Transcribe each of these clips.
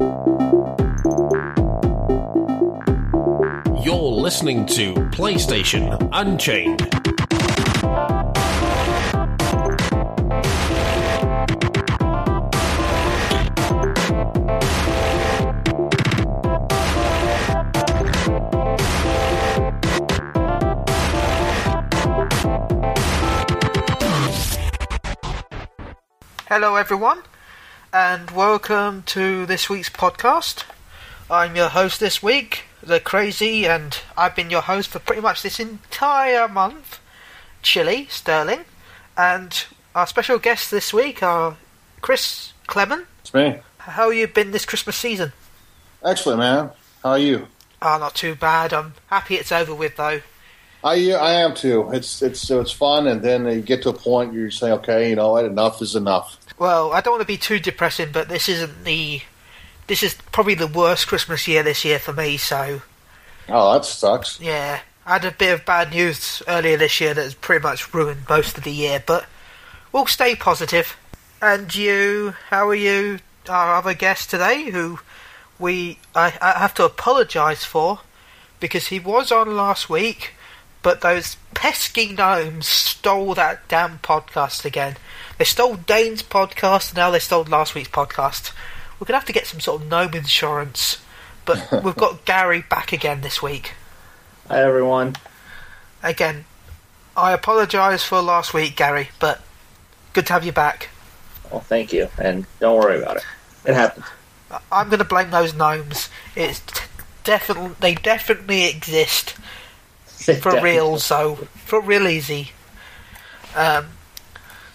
You're listening to PlayStation Unchained. Hello, everyone, and welcome to this week's podcast. I'm your host this week, The Crazy, and I've been your host for pretty much this entire month, Chili Sterling. And our special guests this week are Chris Clement. It's me. How you been this Christmas season? Excellent, man. How are you? Ah, not too bad. I'm happy it's over with, though. I I am too. It's it's it's fun, and then you get to a point you say, okay, you know what, enough is enough. Well, I don't want to be too depressing, but this isn't the. This is probably the worst Christmas year this year for me, so Oh, that sucks. Yeah, I had a bit of bad news earlier this year that has pretty much ruined most of the year, but we'll stay positive. And you, how are you? Our other guest today, who we I, I have to apologise for because he was on last week, but those pesky gnomes stole that damn podcast again. They stole Dane's podcast, and now they stole last week's podcast. We're gonna have to get some sort of gnome insurance. But we've got Gary back again this week. Hi everyone. Again, I apologise for last week, Gary, but good to have you back. Well, thank you, and don't worry about it. It happened. I- I'm going to blame those gnomes. It's definitely they definitely exist for real. So for real easy. Um,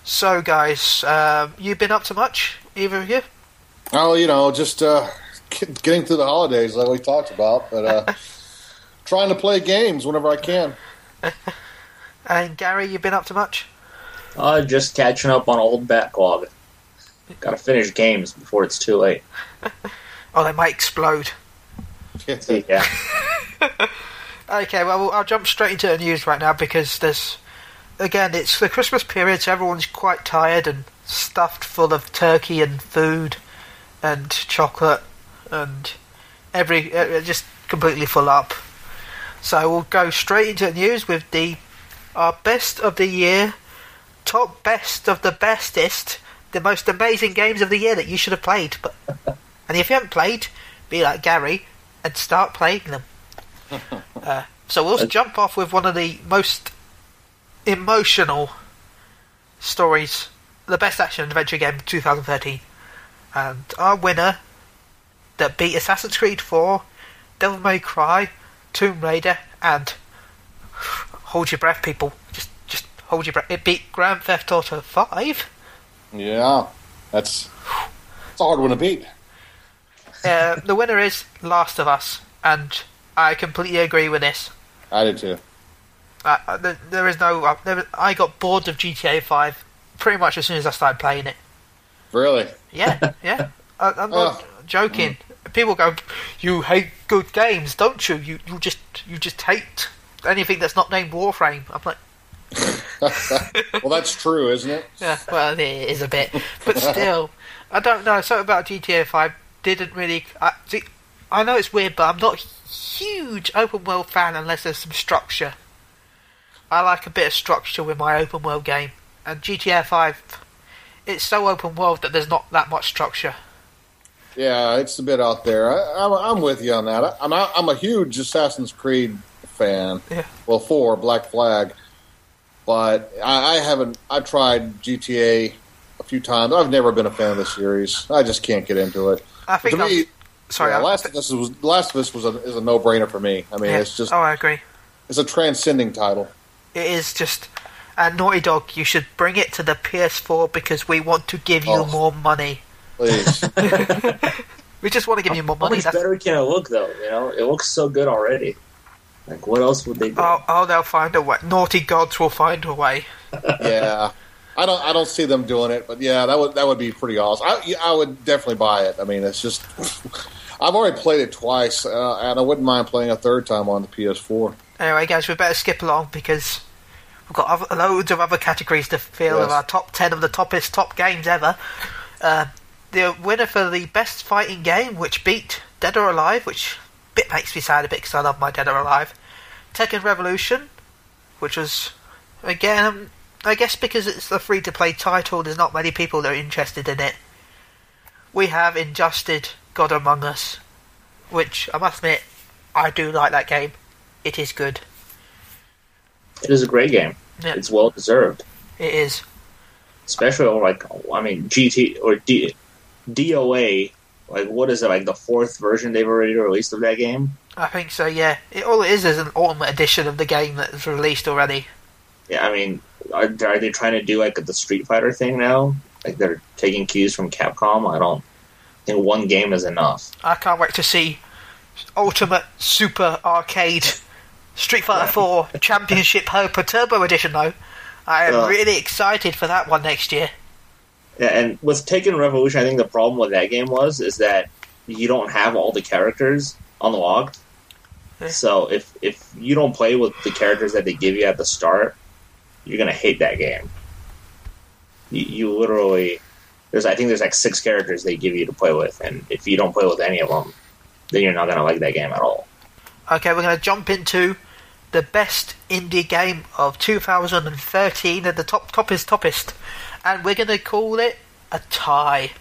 so guys, um, you been up to much? Either of you? Oh, you know, just uh, getting through the holidays like we talked about, but uh, trying to play games whenever I can. And Gary, you been up to much? Uh, just catching up on old backlog. Gotta finish games before it's too late. Oh, they might explode. Yeah. Okay, well, I'll jump straight into the news right now because there's, again, it's the Christmas period, so everyone's quite tired and stuffed full of turkey and food and chocolate and every uh, just completely full up. So we'll go straight into the news with the our best of the year, top best of the bestest, the most amazing games of the year that you should have played. But and if you haven't played, be like Gary and start playing them. Uh, so we'll jump off with one of the most emotional stories, the best action adventure game of 2013. And our winner that beat Assassin's Creed 4, Devil May Cry, Tomb Raider, and hold your breath, people. Just, just hold your breath. It beat Grand Theft Auto 5. Yeah, that's it's a hard one to beat. Uh, the winner is Last of Us, and I completely agree with this. I did too. Uh, uh, there, there is no. Uh, there, I got bored of GTA 5 pretty much as soon as I started playing it. Really? Yeah, yeah. I, I'm not Oh. joking. People go, "You hate good games, don't you? You you just you just hate anything that's not named Warframe." I'm like, well, that's true, isn't it? yeah, well, it is a bit, but still, I don't know. Something about GTA 5 didn't really. I, see, I know it's weird, but I'm not a huge open world fan unless there's some structure. I like a bit of structure with my open world game, and GTA 5, it's so open world that there's not that much structure. Yeah, it's a bit out there. I, I'm, I'm with you on that. I, I'm a, I'm a huge Assassin's Creed fan. Yeah. Well, four Black Flag, but I, I haven't. I tried GTA a few times. I've never been a fan of the series. I just can't get into it. I think. to me, sorry, yeah, Last of Us was Last of Us was a, is a no brainer for me. I mean, yeah. it's just Oh, I agree. it's a transcending title. It is just. And Naughty Dog, you should bring it to the PS4 because we want to give you Oh. more money. Please, We just want to give you more How money. much That's, better can it look, though? You know, it looks so good already. Like, what else would they do? oh, oh, they'll find a way. Naughty gods will find a way. yeah. I don't I don't see them doing it, but yeah, that would that would be pretty awesome. I, I would definitely buy it. I mean, it's just I've already played it twice, uh, and I wouldn't mind playing a third time on the PS4. Anyway, guys, we better skip along because we've got other, loads of other categories to fill Yes. of our top 10 of the toppest top games ever. Uh, the winner for the best fighting game, which beat Dead or Alive, which bit makes me sad a bit because I love my Dead or Alive. Tekken Revolution, which was again, I guess because it's a free to play title, there's not many people that are interested in it. We have Injustice God Among Us, which I must admit, I do like that game. It is good. It is a great game. Yeah. It's well deserved, It is. especially like I mean GT or D, DOA. Like what is it? Like the fourth version they've already released of that game. I think so. Yeah. It, all it is is an ultimate edition of the game that is released already. Yeah, I mean, are, are they trying to do like the Street Fighter thing now? Like they're taking cues from Capcom? I don't think one game is enough. I can't wait to see Ultimate Super Arcade Street Fighter 4 Championship Hyper Turbo Edition, though. I am really excited for that one next year. Yeah, and with Tekken Revolution, I think the problem with that game was is that you don't have all the characters on unlocked. Yeah. So if if you don't play with the characters that they give you at the start, you're gonna hate that game. You, you literally there's I think there's like six characters they give you to play with, and if you don't play with any of them, then you're not gonna like that game at all. Okay, we're going to jump into the best indie game of 2013 and the top toppest toppest. And we're going to call it a tie.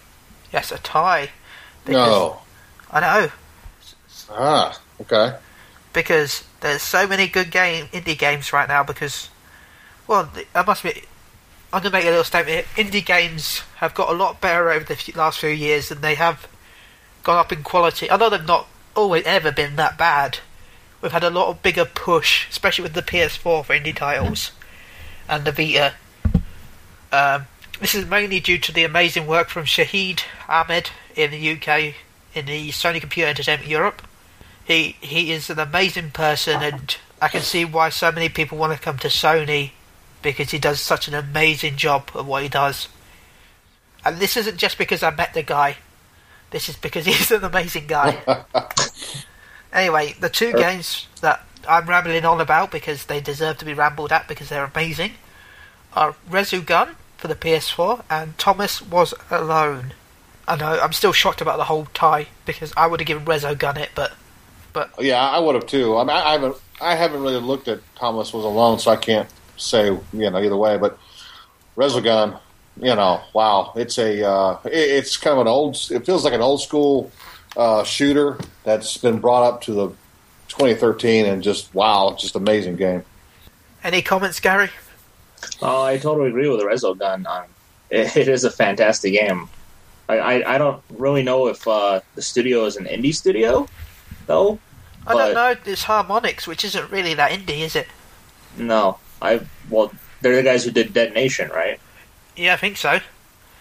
Yes, a tie. No. I know. Ah, okay. because there's so many good game indie games right now. Because, well, I must be. I'm gonna make a little statement. here. Indie games have got a lot better over the last few years, and they have gone up in quality. I know they've not always ever been that bad. We've had a lot of bigger push, especially with the PS4 for indie titles and the Vita. Um, this is mainly due to the amazing work from Shahid Ahmad in the UK in the Sony Computer Entertainment Europe. He he is an amazing person, and I can see why so many people want to come to Sony because he does such an amazing job of what he does. And this isn't just because I met the guy. This is because he's an amazing guy. anyway, the two games that I'm rambling on about because they deserve to be rambled at because they're amazing are Resogun for the PS4 and Thomas Was Alone. I know, I'm still shocked about the whole tie because I would have given Resogun it, but Yeah, I would have too. I mean, I haven't, I haven't really looked at Thomas was alone, so I can't say you know either way. But Resogun, you know, wow, it's a, uh, it, it's kind of an old. It feels like an old school uh, shooter that's been brought up to the 2013, and just wow, just amazing game. any comments, Gary? Oh, I totally agree with the Resogun. Um, it, it is a fantastic game. I, I, I don't really know if uh, the studio is an indie studio, though. I don't know. It's Harmonix, which isn't really that indie, is it? No, I well, they're the guys who did Dead Nation, right? Yeah, I think so.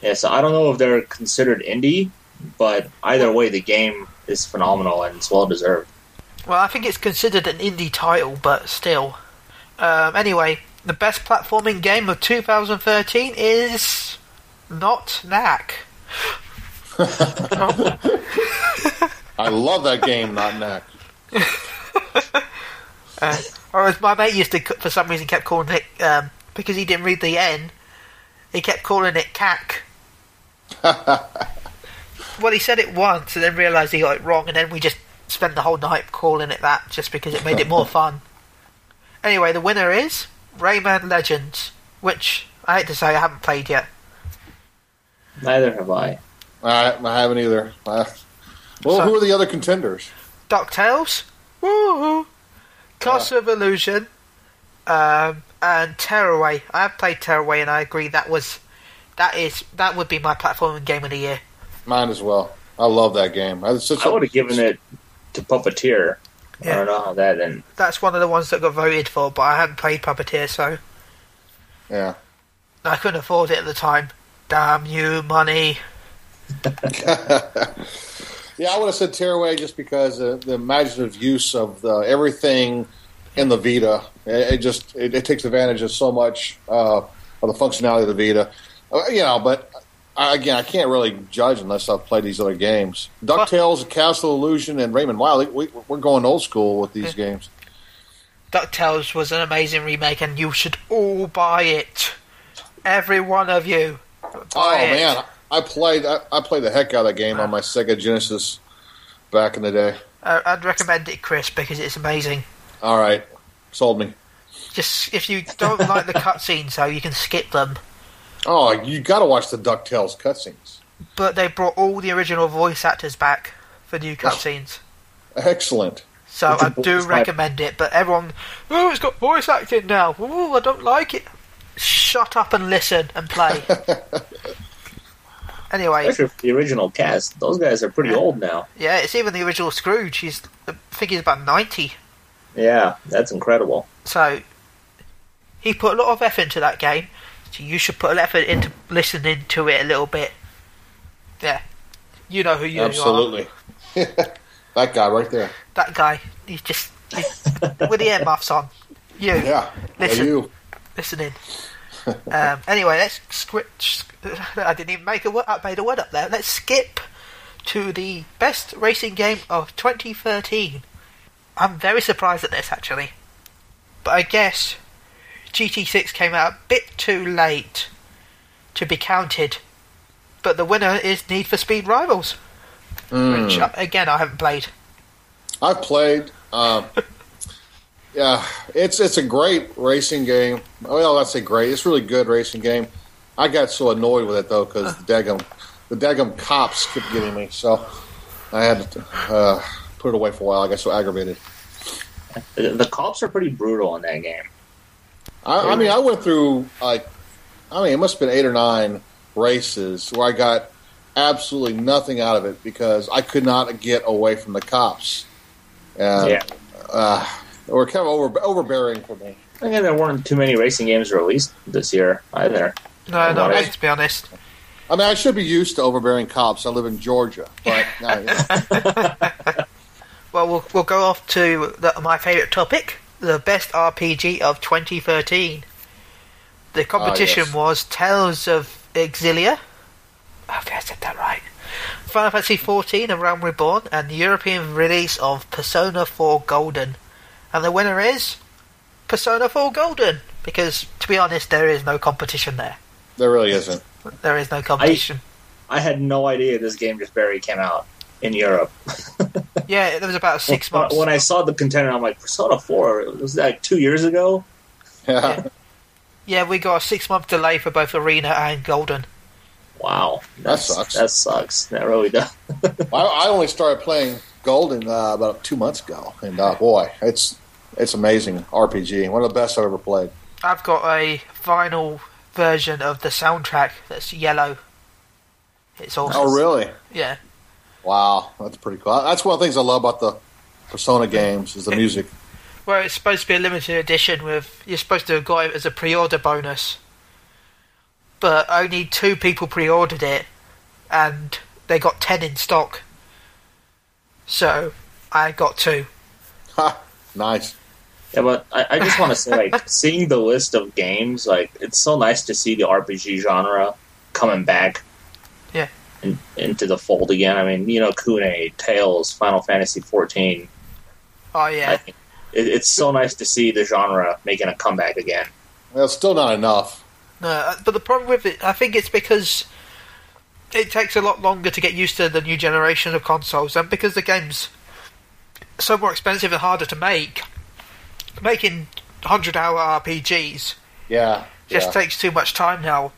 Yeah, so I don't know if they're considered indie, but either way, the game is phenomenal and it's well deserved. Well, I think it's considered an indie title, but still. Um, anyway, the best platforming game of 2013 is not Knack. I love that game, not neck. Uh, or as my mate used to, for some reason, kept calling it um, because he didn't read the N. He kept calling it cack. well, he said it once and then realised he got it wrong, and then we just spent the whole night calling it that just because it made it more fun. Anyway, the winner is Rayman Legends, which I hate to say I haven't played yet. Neither have I. I, I haven't either. Uh, well, So- who are the other contenders? DuckTales, woohoo, Castle of Illusion, um, and Tearaway. I have played Tearaway, and I agree that was that is that would be my platforming game of the year. Mine as well. I love that game. I, such I a- would have given it to Puppeteer. I don't know how that and That's one of the ones that got voted for, but I hadn't played Puppeteer, so yeah. I couldn't afford it at the time. Damn you, money! Yeah, I would have said Tearaway just because uh, the imaginative use of the, everything in the Vita. It, it just it, it takes advantage of so much uh, of the functionality of the Vita. Uh, you know, but I, again, I can't really judge unless I've played these other games. Ducktales, Castle Illusion, and Raymond Wild. We, we're going old school with these games. DuckTales was an amazing remake, and you should all buy it. Every one of you. Oh it. man, I played I, I played the heck out of that game on my Sega Genesis back in the day. Uh, I'd recommend it, Chris, because it's amazing. All right, sold me. Just if you don't like the cutscenes, though, you can skip them. Oh, you got to watch the Ducktales cutscenes. But they brought all the original voice actors back for new cutscenes. Excellent. So It's a I do voice recommend it. But everyone, oh, it's got voice acting now. Oh, I don't like it. Shut up and listen and play. anyway, Especially for the original cast. Those guys are pretty Yeah. old now. yeah, it's even the original Scrooge. He's, I think he's about ninety. Yeah, that's incredible. So he put a lot of effort into that game. So you should put an effort into listening to it a little bit. Yeah, you know who you are. Absolutely. that guy right there. That guy. He's just he's, with the earmuffs on. You Yeah. Listen. You. listening. Um, anyway, let's script. I didn't even make a word. I made a word up there. Let's skip to the best racing game of 2013. I'm very surprised at this actually, but I guess GT6 came out a bit too late to be counted. But the winner is Need for Speed Rivals, which uh, again I haven't played. I've played. Um, yeah, it's it's a great racing game. Well, let's say great. It's a really good racing game. I got so annoyed with it though because the daggum the daggum cops kept getting me, so I had to uh, put it away for a while. I got so aggravated. The, the cops are pretty brutal in that game. I, I mean, I went through like, I mean, it must have been eight or nine races where I got absolutely nothing out of it because I could not get away from the cops. And, yeah. uh, they were kind of over, overbearing for me. Again, there weren't too many racing games released this year either. No, not Right. to be honest. I mean, I should be used to overbearing cops. I live in Georgia, but no, yeah. Well, we'll we'll go off to the, my favourite topic: the best RPG of 2013. The ah, competition yes. was Tales of Xillia. I think I said that right. Final Fantasy XIV: A Realm Reborn, and the European release of Persona 4 Golden. And the winner is Persona 4 Golden, because to be honest, there is no competition there. there really isn't. There is no competition. I had no idea this game just barely came out in Europe. yeah, there was about six when, months. when I saw the contender, I'm like, Persona 4, was that like two years ago? Yeah. yeah, we got a six month delay for both Arena and Golden. Wow. That That's- sucks. That sucks. That really does. I, I only started playing Golden uh, about two months ago, and uh, boy, it's it's amazing RPG. One of the best I've ever played. I've got a vinyl version of the soundtrack that's yellow. It's awesome. Oh, really? Yeah. Wow, that's pretty cool. That's one of the things I love about the Persona games is the music. Well, it's supposed to be a limited edition with you're supposed to have got it as a pre-order bonus, but only two people pre-ordered it, and they got ten in stock. So I got two. Ha, nice. Yeah, but I, I just want to say, like, seeing the list of games, like, it's so nice to see the RPG genre coming back. Yeah. In, into the fold again. I mean, you know, Kuni, Tales, Final Fantasy XIV. Oh yeah, think it, it's so nice to see the genre making a comeback again. Well, it's still not enough. no, uh, but the problem with it, I think it's because it takes a lot longer to get used to the new generation of consoles, and because the game's so more expensive and harder to make. Making hundred-hour RPGs Yeah. just yeah. takes too much time now.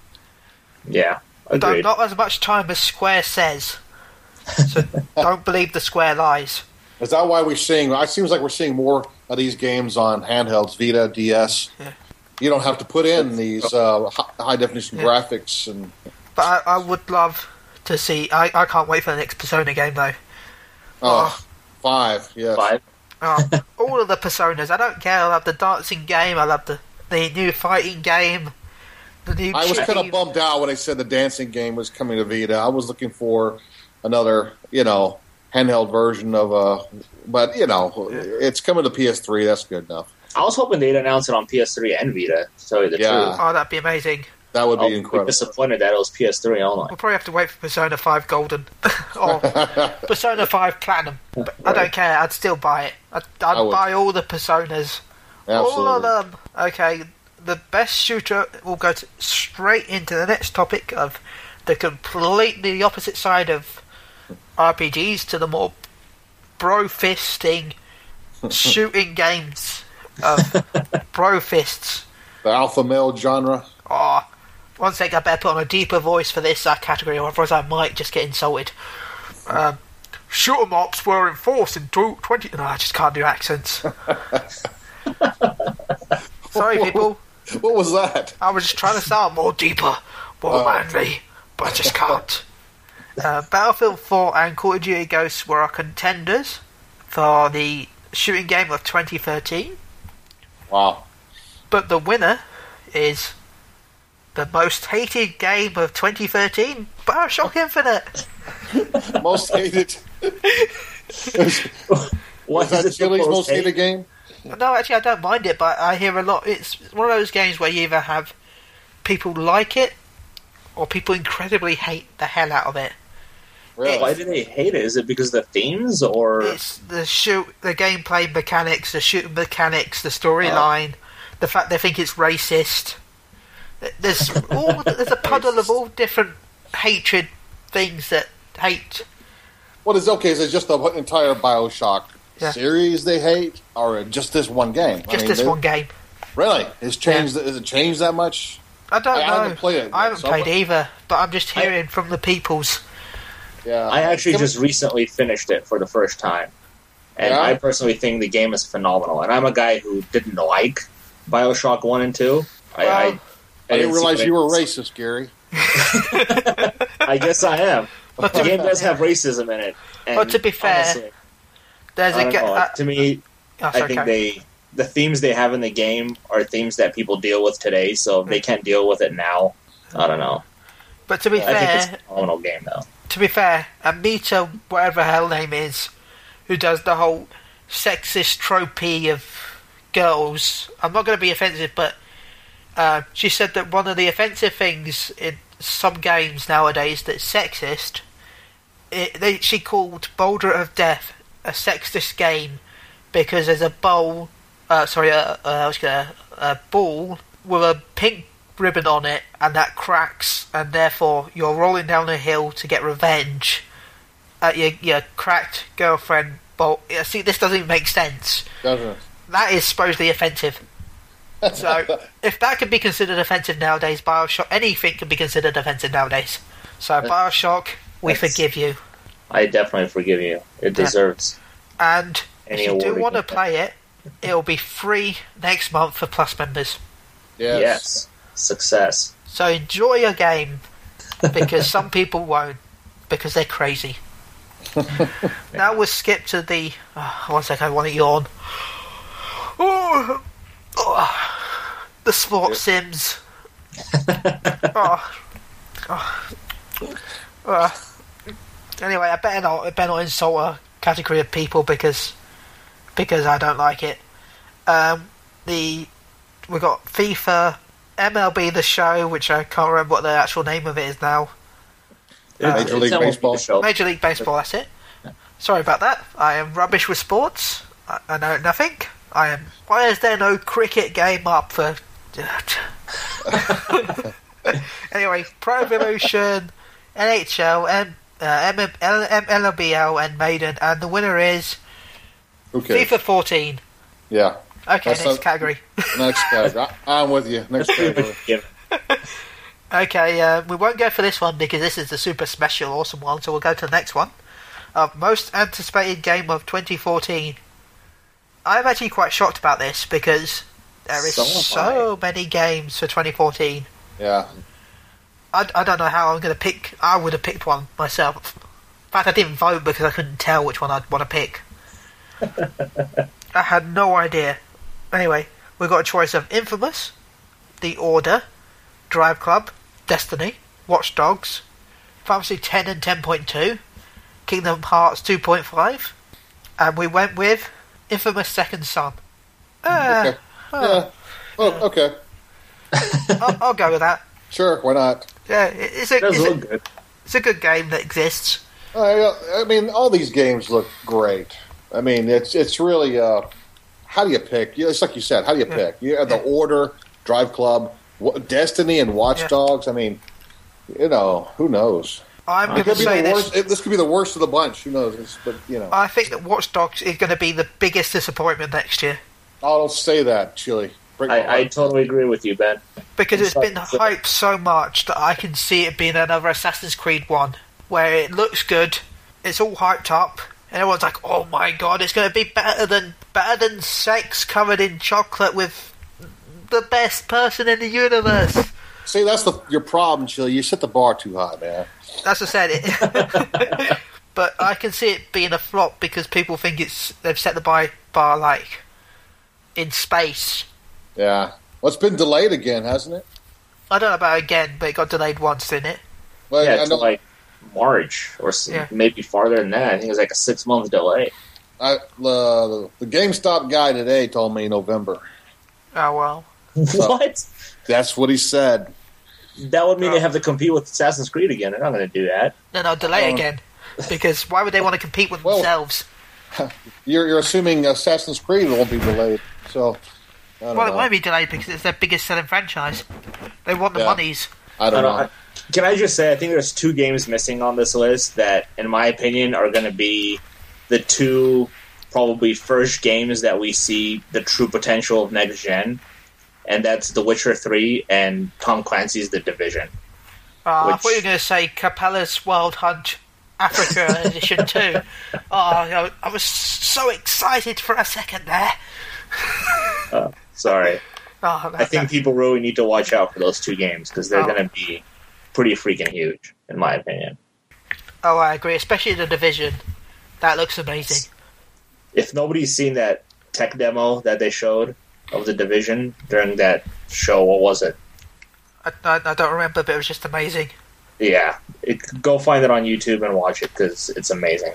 Yeah, Though agreed. not as much time as Square says. So don't believe the Square lies. Is that why we're seeing? It seems like we're seeing more of these games on handhelds, Vita, DS. Yeah. You don't have to put in these uh, high definition Yeah. graphics, and But I, I would love to see. I, I can't wait for the next Persona game though. oh, five, yes. Five. Oh, all of the Personas. I don't care. I love the dancing game. I love the the new fighting game. The new. I was kind of bummed out when they said the dancing game was coming to Vita. I was looking for another, you know, handheld version of a, but you know, it's coming to PS3. That's good enough. I was hoping they'd announce it on PS3 and Vita, to tell you the Yeah. truth. Oh, that'd be amazing. That would I'll be be incredible. disappointed that it was PS3 only. We'll probably have to wait for Persona 5 Golden or Persona 5 Platinum. But I don't care. I'd still buy it. I'd, I'd buy all the Personas. All of them. Okay, the best shooter. We'll go to, straight into the next topic of the completely opposite side of RPGs to the more bro fisting shooting games of bro fists. The alpha male genre. Oh, one sec, I better put on a deeper voice for this uh, category, or otherwise I might just get insulted. Um, shoot 'em ups were enforced in tw- 20. No, I just can't do accents. Sorry, people. What was that? I was just trying to sound more deeper, more Oh. manly, but I just can't. Uh, Battlefield 4 and Call of Duty Ghosts were our contenders for the shooting game of 2013, Wow. but the winner is the most hated game of 2013, Bioshock Infinite. Most hated. What Was that is it Chili's most to hated game? No, actually, I don't mind it, but I hear a lot. It's one of those games where you either have people like it or people incredibly hate the hell out of it. Really? Why do they hate it? Is it because of the themes or It's the shoot, the gameplay mechanics, the shooting mechanics, the storyline, oh. the fact they think it's racist. There's all there's a puddle of all different hatred things that hate. What is okay? Is it just the entire Bioshock Yeah. series they hate, or just this one game? I Just mean, this one game. Really? It's changed. Has it changed that much? I don't I- I know. haven't played it I haven't so- played either, but I'm just hearing from the peoples. Yeah. I actually Give it- just recently finished it for the first time. And Yeah? I personally think the game is phenomenal. And I'm a guy who didn't like Bioshock 1 and 2. I, Well, I, I didn't see realize you were racist, Gary. I guess I am. But The to, game does have racism in it. And But to be fair, honestly, there's I a don't know. uh, to me, oh, I think Karen. they the themes they have in the game are themes that people deal with today. So if they can't deal with it now, I don't know. But to be I think fair, it's a phenomenal game though. to be fair, Anita, whatever her hell name is, who does the whole sexist tropey of girls, I'm not going to be offensive, but uh, she said that one of the offensive things in some games nowadays that's sexist, it, they, she called Boulder of Death a sexist game because there's a bowl, uh, sorry, uh, uh, I was gonna, a ball with a pink ribbon on it, and that cracks, and therefore you're rolling down a hill to get revenge at your, your cracked girlfriend. Bowl. Yeah, see, this doesn't even make sense. Doesn't That is supposedly offensive. So, if that can be considered offensive nowadays, Bioshock, anything can be considered offensive nowadays. So, Bioshock, we That's- forgive you. I definitely forgive you. It Yeah. deserves. And Any if you do want to play it, it'll be free next month for Plus members. Yes. Yes. Success. So enjoy your game because some people won't because they're crazy. now we'll skip to the. Oh, one second, I want to yawn. Oh, oh, the sports sims. oh, oh, oh. Anyway, I better not. I better not insult a category of people because because I don't like it. Um, the we got FIFA, MLB The Show, which I can't remember what the actual name of it is now. It's- Major League Baseball. show. Major League Baseball, that's it. Sorry about that. I am rubbish with sports. I, I know nothing. I am. Why is there no cricket game up for? anyway, Pro Evolution, NHL, M, uh, M, L, M, LBL, and Madden, and the winner is Okay. FIFA 14. Yeah. Okay, That's next a- category. Next category. I- I'm with you. Next category. Yeah. Okay, uh, we won't go for this one because this is the super special, awesome one. So we'll go to the next one. Uh, most anticipated game of 2014. I'm actually quite shocked about this because there is So so many games for 2014. Yeah. I, I don't know how I'm going to pick. I would have picked one myself. In fact, I didn't vote because I couldn't tell which one I'd want to pick. I had no idea. Anyway, we've got a choice of Infamous, The Order, Drive Club, Destiny, Watch Dogs, Fantasy 10 and 10.2, Kingdom Hearts 2.5, and we went with Infamous Second Son. Uh, Okay. Yeah. Oh, okay. I'll, I'll go with that. Sure. Why not? Yeah, it's a, It does it's, a, good. it's a good game that exists. I, I mean, all these games look great. I mean, it's it's really uh, how do you pick? It's like you said, how do you Yeah. pick? You have the Order, Drive Club, Destiny, and Watch Yeah. Dogs. I mean, you know, who knows? I'm going to say this. worst. It, this could be the worst of the bunch. Who knows? It's, but you know, I think that Watch Dogs is going to be the biggest disappointment next year oh, don't say that, Chili. Break my I, I totally agree with you, Ben. because it's been Sorry. hyped so much that I can see it being another Assassin's Creed one where it looks good, it's all hyped up, and everyone's like, "Oh my god, it's going to be better than better than sex covered in chocolate with the best person in the universe." See, that's the your problem, Chili. You set the bar too high, man. That's what I said. But I can see it being a flop because people think it's they've set the bar, bar like in space. Yeah. Well, it's been delayed again, hasn't it? I don't know about again, but it got delayed once, didn't it? Well, yeah, I it's like March or Yeah. maybe farther than that. I think it was like a six month delay. I, uh, the GameStop guy today told me November. Oh well. what? That's what he said. That would mean Oh. they have to compete with Assassin's Creed again. They're not going to do that. No, no, delay Oh. again. Because why would they want to compete with Well- themselves? You're, you're assuming Assassin's Creed won't be delayed. So, I don't Well, it won't be delayed because it's their biggest selling franchise. They want the Yeah. monies. I don't I don't- know. I- Can I just say, I think there's two games missing on this list that, in my opinion, are going to be the two probably first games that we see the true potential of next gen, and that's The Witcher 3 and Tom Clancy's The Division. Uh, I thought you were going to say Capella's Wild Hunt Africa Edition 2. Oh, I I was so excited for a second there. Uh, sorry. Oh, I think people really need to watch out for those two games because they're Oh. going to be pretty freaking huge, in my opinion. Oh, I agree. Especially the Division. That looks amazing. If nobody's seen that tech demo that they showed of The Division during that show, what was it? I, I, I don't remember, but it was just amazing. Yeah, it, go find it on YouTube and watch it because it's amazing.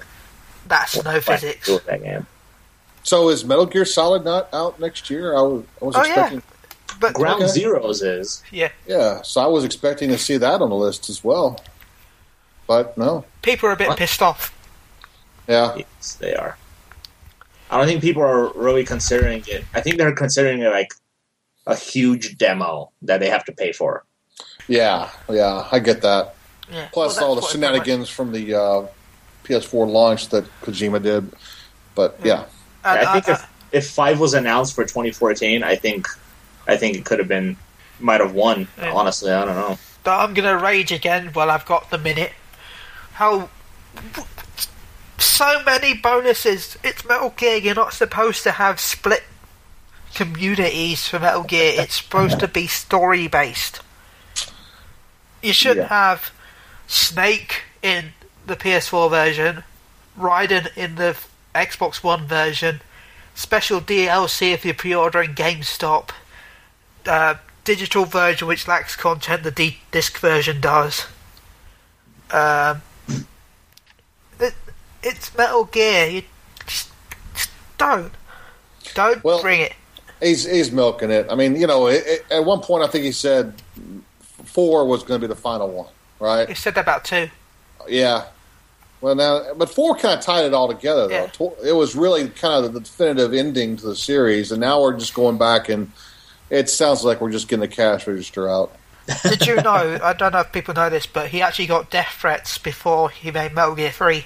That's no What physics. that game. So is Metal Gear Solid not out next year? I was, I was Oh, yeah. expecting. But Ground Okay. Zeroes is yeah, Yeah, so I was expecting to see that on the list as well. But no. people are a bit What? pissed off. Yeah. yes, they are. I don't think people are really considering it. I think they're considering it like a huge demo that they have to pay for. Yeah. Yeah. I get that. Yeah. Plus Well, all the shenanigans from the uh, PS4 launch that Kojima did. But yeah. And I uh, think I- if, if five was announced for 2014, I think I think it could have been might have won. Yeah. Honestly, I don't know. But I'm gonna rage again while I've got the minute. How so many bonuses? It's Metal Gear. You're not supposed to have split communities for Metal Gear. It's supposed to be story based. You should Yeah. have Snake in the PS4 version, Raiden in the Xbox One version, special DLC if you're pre-ordering GameStop, uh, digital version which lacks content, the D- disc version does. Um, it, it's Metal Gear. You just, just don't, don't Well- bring it. He's, he's milking it. I mean, you know, it, it, at one point I think he said four was going to be the final one, right? He said that about two. Yeah. Well, now, but four kind of tied it all together, though. Yeah. It was really kind of the definitive ending to the series, and now we're just going back, and it sounds like we're just getting the cash register out. Did you know? I don't know if people know this, but he actually got death threats before he made Metal Gear Three.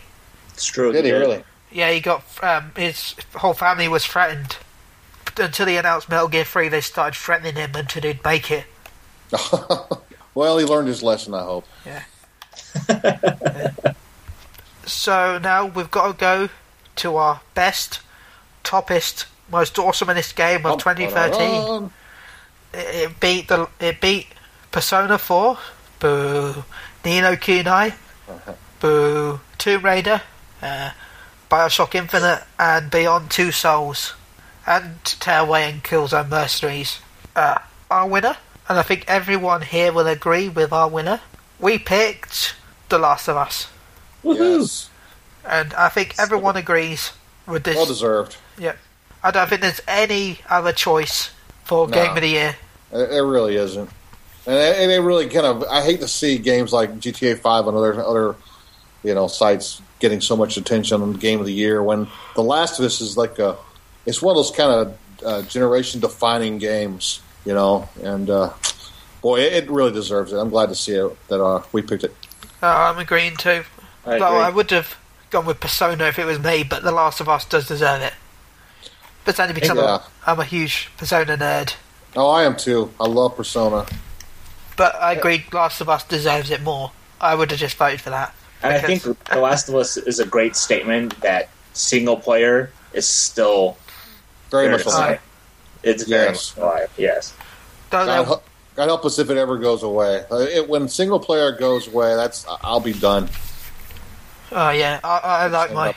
It's true. Did he really? Yeah, he got um, his whole family was threatened until he announced Metal Gear Three. They started threatening him until he'd make it. well, he learned his lesson, I hope. So now we've got to go to our best, toppest, most awesomest game of 2013. It, it beat the it beat Persona 4, boo, Ni no Kuni, boo, Tomb Raider, uh, Bioshock Infinite, and Beyond Two Souls, and Tearaway and Killzone Mercenaries. Uh, our winner, and I think everyone here will agree with our winner. We picked The Last of Us, Yes. and I think everyone agrees with this. Well deserved. Yep. I don't think there's any other choice for No. Game of the Year. It, it really isn't. And it, and it really kind of, I hate to see games like GTA 5 and other, other, you know, sites getting so much attention on Game of the Year when The Last of Us is like a, it's one of those kind of uh, generation defining games, you know, and, uh, Boy, it, it really deserves it. I'm glad to see it, that uh, we picked it. Oh, I'm agreeing too. I Though agree. I would have gone with Persona if it was me, but The Last of Us does deserve it. But it's only because I'm, Yeah. a, I'm a huge Persona nerd. Oh, I am too. I love Persona. But I agree, Last of Us deserves it more. I would have just voted for that. And I think The Last of Us is a great statement that single player is still Very much to alive. stay. It's very much alive. Yes. Though God, God help us if it ever goes away. Uh, It, when single player goes away, that's I'll be done. Oh yeah, I, I like my. up.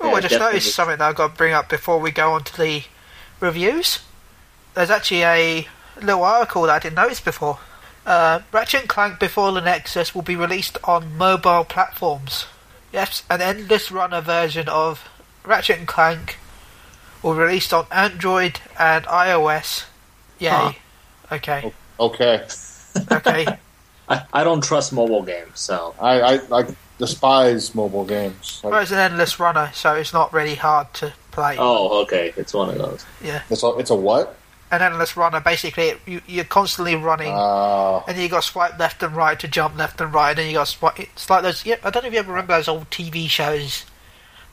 Oh, Yeah, I just definitely. noticed something that I've got to bring up before we go on to the reviews. There's actually a little article that I didn't notice before. Uh, Ratchet and Clank Before the Nexus will be released on mobile platforms. Yes, an endless runner version of Ratchet and Clank will be released on Android and iOS. Yay. Huh. Okay. Okay, Okay. I, I don't trust mobile games, so I, I, I despise mobile games. well, it's an endless runner, so it's not really hard to play. oh, okay, it's one of those. Yeah, it's a, it's a what? An endless runner, basically, you, you're constantly running. Uh, and then you got to swipe left and right to jump left and right, and then you got to swipe. It's like those. Yeah, I don't know if you ever remember those old TV shows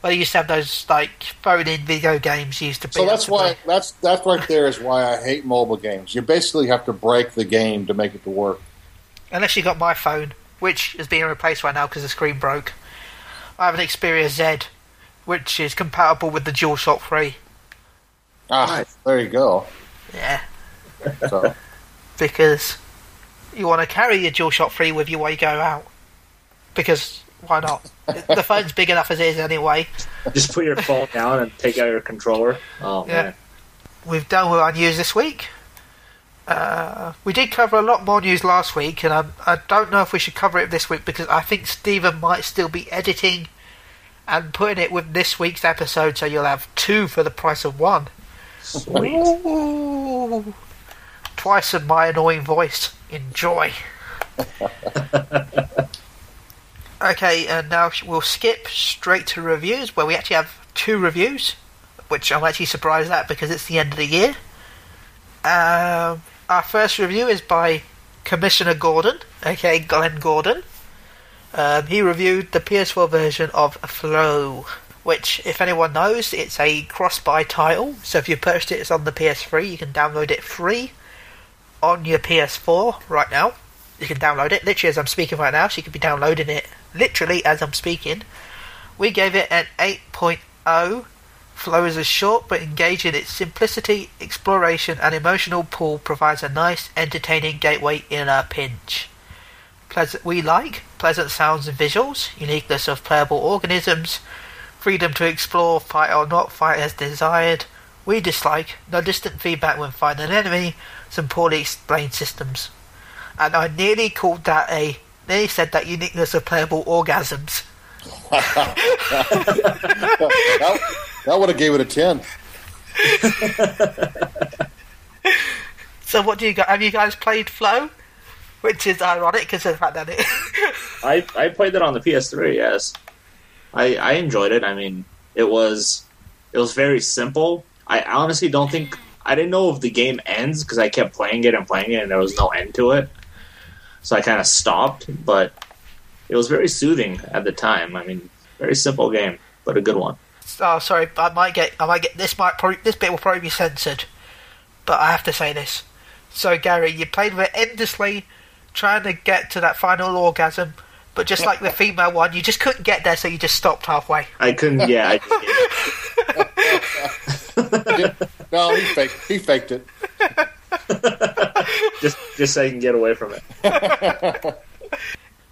where you used to have those like phone-in video games. Used to be. so that's to why play. that's that right there is why I hate mobile games. You basically have to break the game to make it to work. Unless you got my phone, which is being replaced right now because the screen broke. I have an Xperia Z, which is compatible with the DualShock 3. Ah, Nice. there you go. Yeah, So because you want to carry your DualShock 3 with you while you go out. Because why not? the phone's big enough as it is anyway. Just put your phone down and take out your controller. Oh Yeah. man, we've done with our news this week. Uh, we did cover a lot more news last week, and I, I don't know if we should cover it this week because I think Stephen might still be editing and putting it with this week's episode, so you'll have two for the price of one. sweet. Ooh. Twice of my annoying voice. Enjoy. okay, and now we'll skip straight to reviews, where we actually have two reviews, which I'm actually surprised at because it's the end of the year. Um, our first review is by Commissioner Gordon, aka Glenn Gordon. Um, he reviewed the PS4 version of Flow, which, if anyone knows, it's a cross-buy title. So if you purchased it, it's on the PS3. You can download it free on your PS4 right now. You can download it literally as I'm speaking right now. So you could be downloading it literally as I'm speaking. We gave it an 8.0. Flow is short but engaging. Its simplicity, exploration, and emotional pull provides a nice, entertaining gateway in a pinch. Pleasant, we like pleasant sounds and visuals, uniqueness of playable organisms, freedom to explore, fight or not fight as desired. We dislike no distant feedback when fighting an enemy, some poorly explained systems. And I nearly called that a nearly said that uniqueness of playable orgasms. That, that would have gave it a ten. So what do you got? Have you guys played Flow? Which is ironic because of the fact that it. I I played it on the PS3. Yes, I I enjoyed it. I mean, it was it was very simple. I honestly don't think I didn't know if the game ends because I kept playing it and playing it and there was no end to it. So I kind of stopped, but it was very soothing at the time. I mean, very simple game, but a good one. oh, sorry, I might get. I might get. This might probably. This bit will probably be censored, but I have to say this. So Gary, you played with it endlessly, trying to get to that final orgasm, but just like the female one, you just couldn't get there, so you just stopped halfway. I couldn't. Yeah, I just, No, he faked. He faked it. just just so I can get away from it.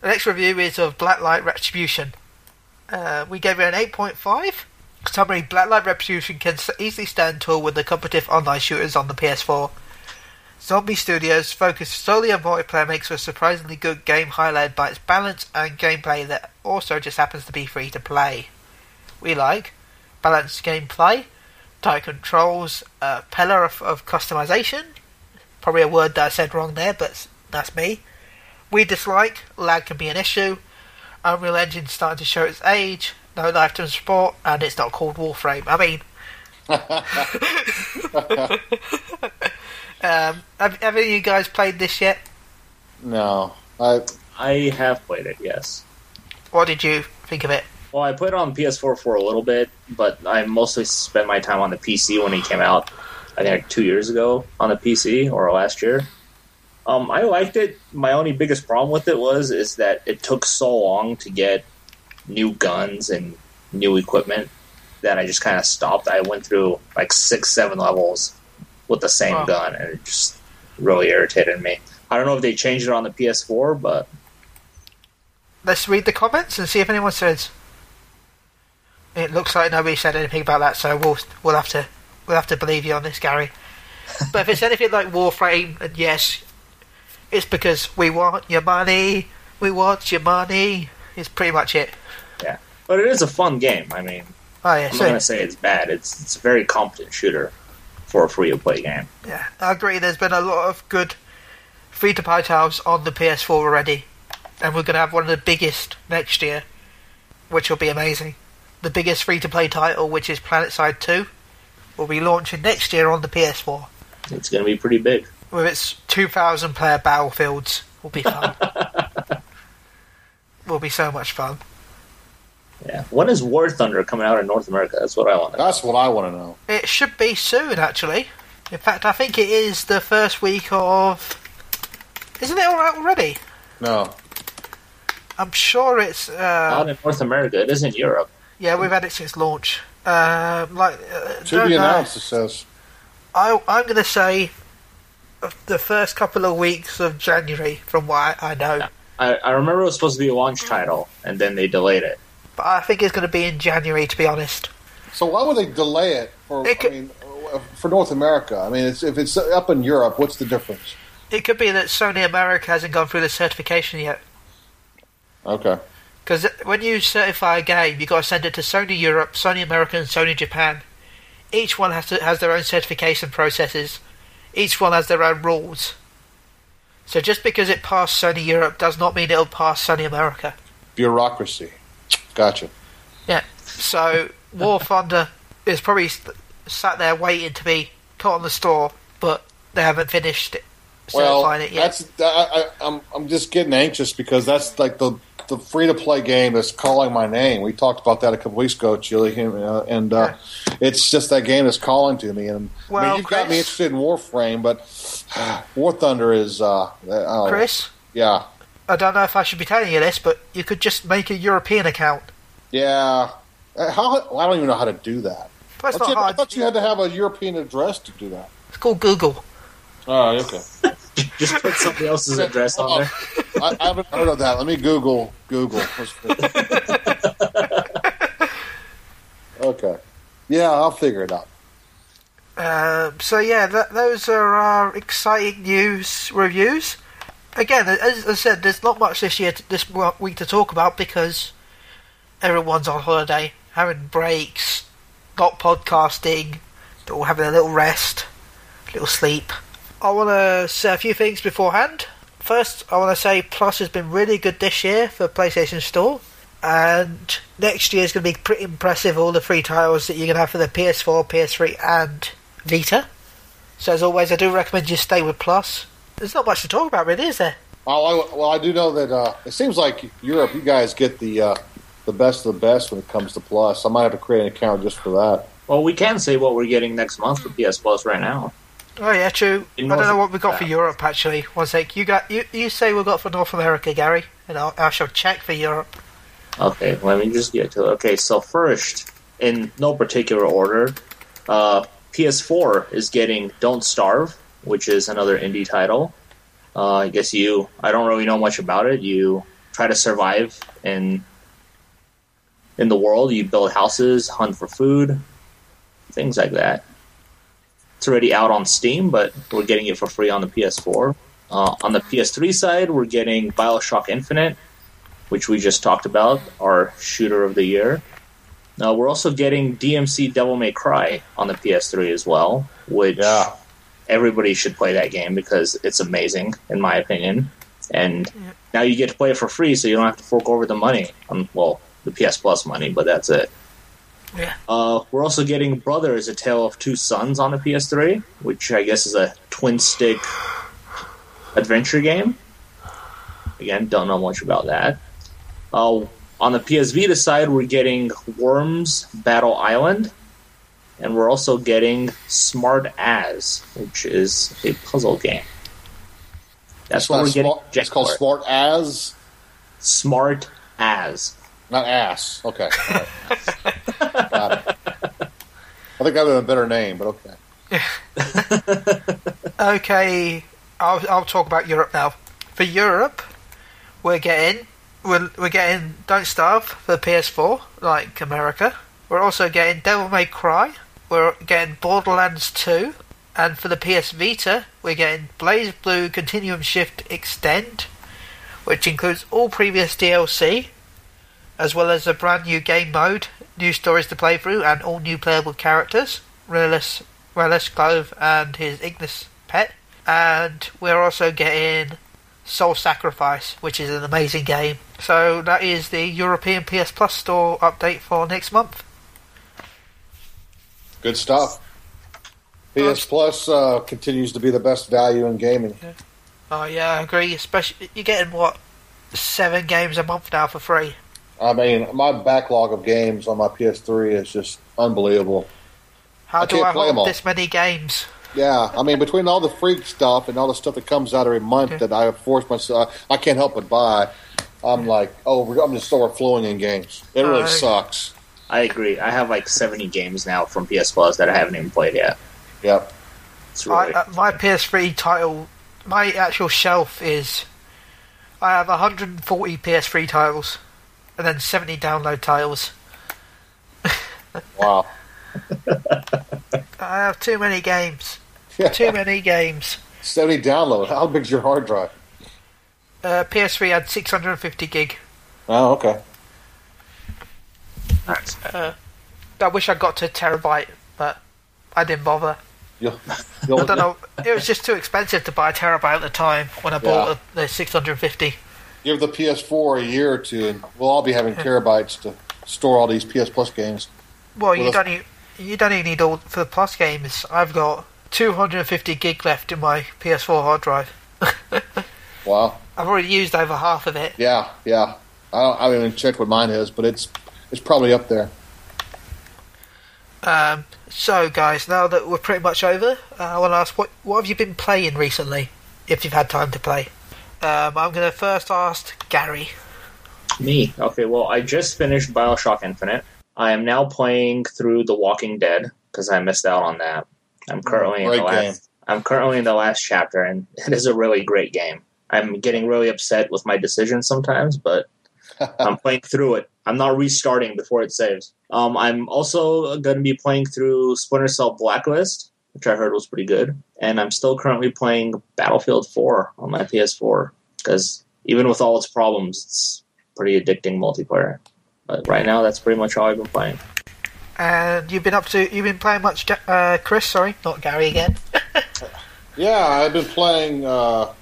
The next review is of Blacklight Retribution. Uh, we gave it an 8.5. Summary Blacklight Retribution can easily stand tall with the competitive online shooters on the PS4. Zombie Studios focus solely on multiplayer makes for a surprisingly good game highlighted by its balance and gameplay that also just happens to be free to play. We like balanced gameplay, tight controls, a pillar of, of customization. Probably a word that I said wrong there, but that's me. We dislike lag can be an issue. Unreal Engine starting to show its age. No lifetime support, and it's not called Warframe. I mean, um, have, have any of you guys played this yet? No, I I have played it, yes. What did you think of it? Well, I played it on PS4 for a little bit, but I mostly spent my time on the PC when it came out. I think like two years ago on the PC or last year. Um, I liked it. My only biggest problem with it was is that it took so long to get new guns and new equipment that I just kind of stopped. I went through like six, seven levels with the same Wow. gun, and it just really irritated me. I don't know if they changed it on the PS4, but Let's read the comments and see if anyone says. It looks like nobody said anything about that, so we'll we'll have to we'll have to believe you on this, Gary. but if it's anything like Warframe, and yes, it's because we want your money. We want your money. It's pretty much it. yeah. But it is a fun game. I mean, Oh yeah, I'm so not gonna say it's bad. It's it's a very competent shooter for a free to play game. Yeah, I agree. There's been a lot of good free to play titles on the PS4 already, and we're going to have one of the biggest next year, which will be amazing. The biggest free to play title, which is PlanetSide 2, will be launching next year on the PS4 It's gonna be pretty big. With its 2,000 player battlefields. Will be fun. will be so much fun. Yeah. When is War Thunder coming out in North America? That's what I want to know. that's what I want to know. It should be soon, actually. In fact, I think it is the first week of. Isn't it all out already? No, I'm sure it's. Not Uh, in North America. It is in Europe. yeah, we've had it since launch. Um, like, uh, to don't be know. announced. It says. I, I'm going to say uh, the first couple of weeks of January, from what I, I know. I, I remember it was supposed to be a launch title, and then they delayed it. But I think it's going to be in January, to be honest. So why would they delay it for? It could- I mean, uh, for North America. I mean, it's, if it's up in Europe, what's the difference? It could be that Sony America hasn't gone through the certification yet. Okay. Because when you certify a game, you've got to send it to Sony Europe, Sony America, and Sony Japan. Each one has to has their own certification processes. Each one has their own rules. So just because it passed Sony Europe does not mean it'll pass Sony America. Bureaucracy. Gotcha. Yeah. So War Thunder is probably sat there waiting to be put on the store, but they haven't finished it, Well, it yet. that's I, I, I'm I'm just getting anxious because that's like the the free to play game that's calling my name. We talked about that a couple weeks ago, Chili, uh, and uh, it's just that game that's calling to me. And I Well, mean, you've got me interested in Warframe, but War Thunder is uh, oh, Chris, Yeah, I don't know if I should be telling you this, but you could just make a European account. yeah. Uh, How well, I don't even know how to do that. But it's I thought, not you, I thought you had to have a European address to do that. It's called Google. Oh, okay. Just put somebody else's address on there. I, I haven't heard of that. Let me Google Google. Okay. Yeah, I'll figure it out. Um, so yeah, th- those are our exciting news reviews. Again, as I said, there's not much this year, this week to talk about because everyone's on holiday, having breaks, not podcasting, they're all having a little rest, a little sleep. I want to say a few things beforehand. First, I want to say Plus has been really good this year for PlayStation Store, and next year is going to be pretty impressive. All the free titles that you're going to have for the PS4, PS3, and Vita. So as always, I do recommend you stay with Plus. There's not much to talk about, really, is there? Well, I, well, I do know that uh, it seems like Europe, you guys get the uh, the best of the best when it comes to Plus. I might have to create an account just for that. Well, we can say what we're getting next month for PS Plus right now. Oh yeah, true. I don't know what we got for Europe actually. One sec, you got you you say we got for North America, Gary, and I'll, I shall check for Europe. Okay, let me just get to it. Okay, so first, in no particular order, uh, PS4 is getting Don't Starve, which is another indie title. Uh, I guess you, I don't really know much about it. You try to survive in in the world. You build houses, hunt for food, things like that. It's already out on Steam, but we're getting it for free on the PS4. Uh, on the PS3 side, we're getting Bioshock Infinite, which we just talked about, our shooter of the year. Now we're also getting DMC Devil May Cry on the PS3 as well, which Yeah. everybody should play that game because it's amazing, in my opinion. And now you get to play it for free, so you don't have to fork over the money. Um, well, the PS Plus money, but that's it. Yeah. Uh, we're also getting Brothers: A Tale of Two Sons on the PS3, which I guess is a twin stick adventure game. Again, don't know much about that. Uh, on the PS Vita side, we're getting Worms Battle Island, and we're also getting Smart As, which is a puzzle game. That's It's what we're getting. smart- It's called. Smart As, Smart As. not Ass. Okay. I think I have a better name, but okay. Okay, I'll, I'll talk about Europe now. For Europe, we're getting we're, we're getting Don't Starve for the PS4, like America. We're also getting Devil May Cry. We're getting Borderlands 2, and for the PS Vita, we're getting BlazBlue Continuum Shift Extend, which includes all previous DLC, as well as a brand new game mode, new stories to play through, and all new playable characters. Relish, Relius Clover and his Ignis pet. And we're also getting Soul Sacrifice, which is an amazing game. So that is the European PS Plus store update for next month. Good stuff. PS Plus uh, continues to be the best value in gaming. Oh yeah, I agree. Especially you're getting what seven games a month now for free. I mean, my backlog of games on my PS3 is just unbelievable. How I do can't I play 'em all. hold this many games? Yeah, I mean, between all the freak stuff and all the stuff that comes out every month Yeah. that I have forced myself, I can't help but buy. I'm like, oh, I'm just overflowing in games. It really Uh, sucks. I agree. I have like 70 games now from PS Plus that I haven't even played yet. Yep. It's I, really uh, my PS3 title, my actual shelf is. I have 140 PS3 titles, and then 70 download titles. Wow. I have too many games. Yeah. Too many games. 70 download. How big's your hard drive? Uh, PS3 had 650 gig. Oh, okay. nice. Uh, I wish I got to terabyte, but I didn't bother. You'll, I you'll, don't know. It was just too expensive to buy a terabyte at the time when I bought Yeah. the, the 650. Give the PS4 a year or two, and we'll all be having terabytes to store all these PS Plus games. Well, you don't even, you don't even need all for the plus games. I've got 250 gig left in my PS4 hard drive. Wow. I've already used over half of it. Yeah, yeah. I, don't, I haven't even checked what mine is, but it's it's probably up there. Um, so, guys, now that we're pretty much over, uh, I want to ask what what have you been playing recently, if you've had time to play. Um, I'm going to first ask Gary. Me. Okay, well, I just finished Bioshock Infinite. I am now playing through The Walking Dead because I missed out on that. I'm currently in the last. I'm currently in the last chapter, and it is a really great game. I'm getting really upset with my decisions sometimes, but I'm playing through it. I'm not restarting before it saves. Um, I'm also going to be playing through Splinter Cell Blacklist, which I heard was pretty good, and I'm still currently playing Battlefield 4 on my PS4 because even with all its problems, it's pretty addicting multiplayer. But right now, that's pretty much all I've been playing. And you've been up to you've been playing much, uh, Chris? Sorry, not Gary again. Yeah, I've been playing. Uh,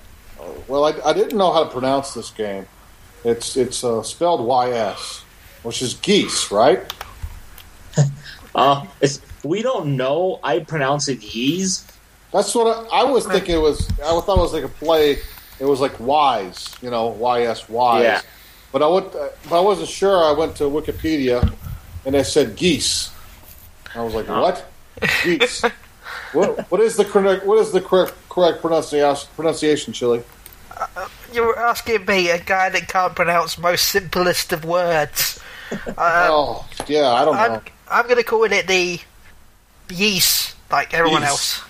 well, I, I didn't know how to pronounce this game. It's it's uh, spelled YS, which is geese, right? Uh, it's, we don't know. I pronounce it Yeez. That's what I, I was thinking. It was I thought it was like a play. It was like wise, you know, YS wise. Yeah. But I went, but I wasn't sure. I went to Wikipedia, and it said geese. I was like, Huh. what? Geese. what, what is the correct? What is the correct correct pronunciation? Pronunciation, Chili. You're asking me, a guy that can't pronounce most simplest of words. Uh, oh, yeah, I don't know. I'm I'm going to call it the yeast, like everyone Yeast. else.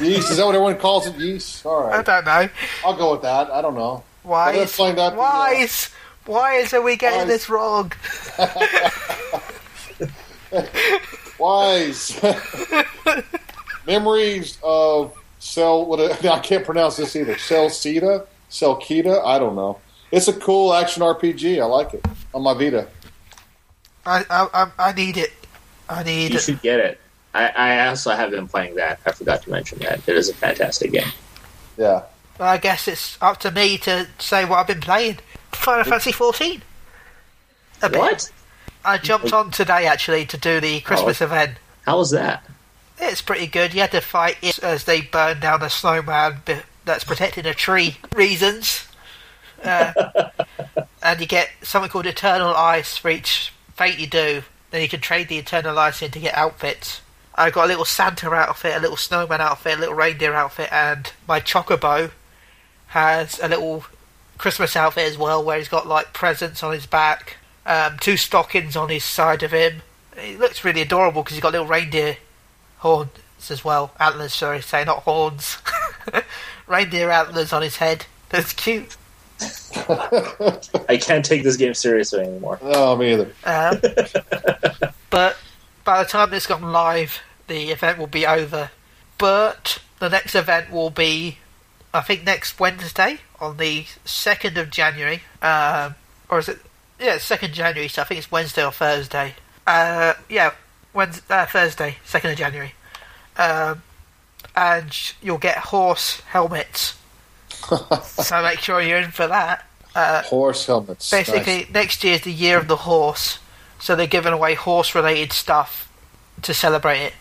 Yeast. Is that what everyone calls it? Yeast. All I don't know. I'll go with that. I don't know. Why let's is find out uh, why is why is are we getting Wise. this wrong? Wise. Memories of Cell. What I can't pronounce this either. Celcita. Celkita. I don't know. It's a cool action RPG. I like it on my Vita. I I I, I need it. I need You should get it. I, I also have been playing that. I forgot to mention that. It is a fantastic game. Yeah. Well, I guess it's up to me to say what I've been playing. Final Fantasy 14. A bit. What? I jumped on today actually to do the Christmas Oh. event. How was that? It's pretty good. You had to fight it as they burn down a snowman bi- that's protecting a tree. Reasons. Uh, and you get something called Eternal Ice for each fate you do. Then you can trade the Eternal Ice in to get outfits. I got a little Santa outfit, a little snowman outfit, a little reindeer outfit, and my Chocobo has a little Christmas outfit as well, where he's got like presents on his back, um, two stockings on his side of him. He looks really adorable because he's got little reindeer horns as well. Antlers, sorry, say not horns. reindeer antlers on his head. That's cute. I can't take this game seriously anymore. No, me either. Um, but by the time this gone live, the event will be over. But the next event will be, I think, next Wednesday on the second of January. Um, or is it? Yeah, second January. So I think it's Wednesday or Thursday. Uh, yeah, Wednesday, uh, Thursday, second of January. Um, and you'll get horse helmets. so make sure you're in for that. Uh, Horse helmets. Basically, Nice. next year is the year of the horse, so they're giving away horse-related stuff to celebrate it.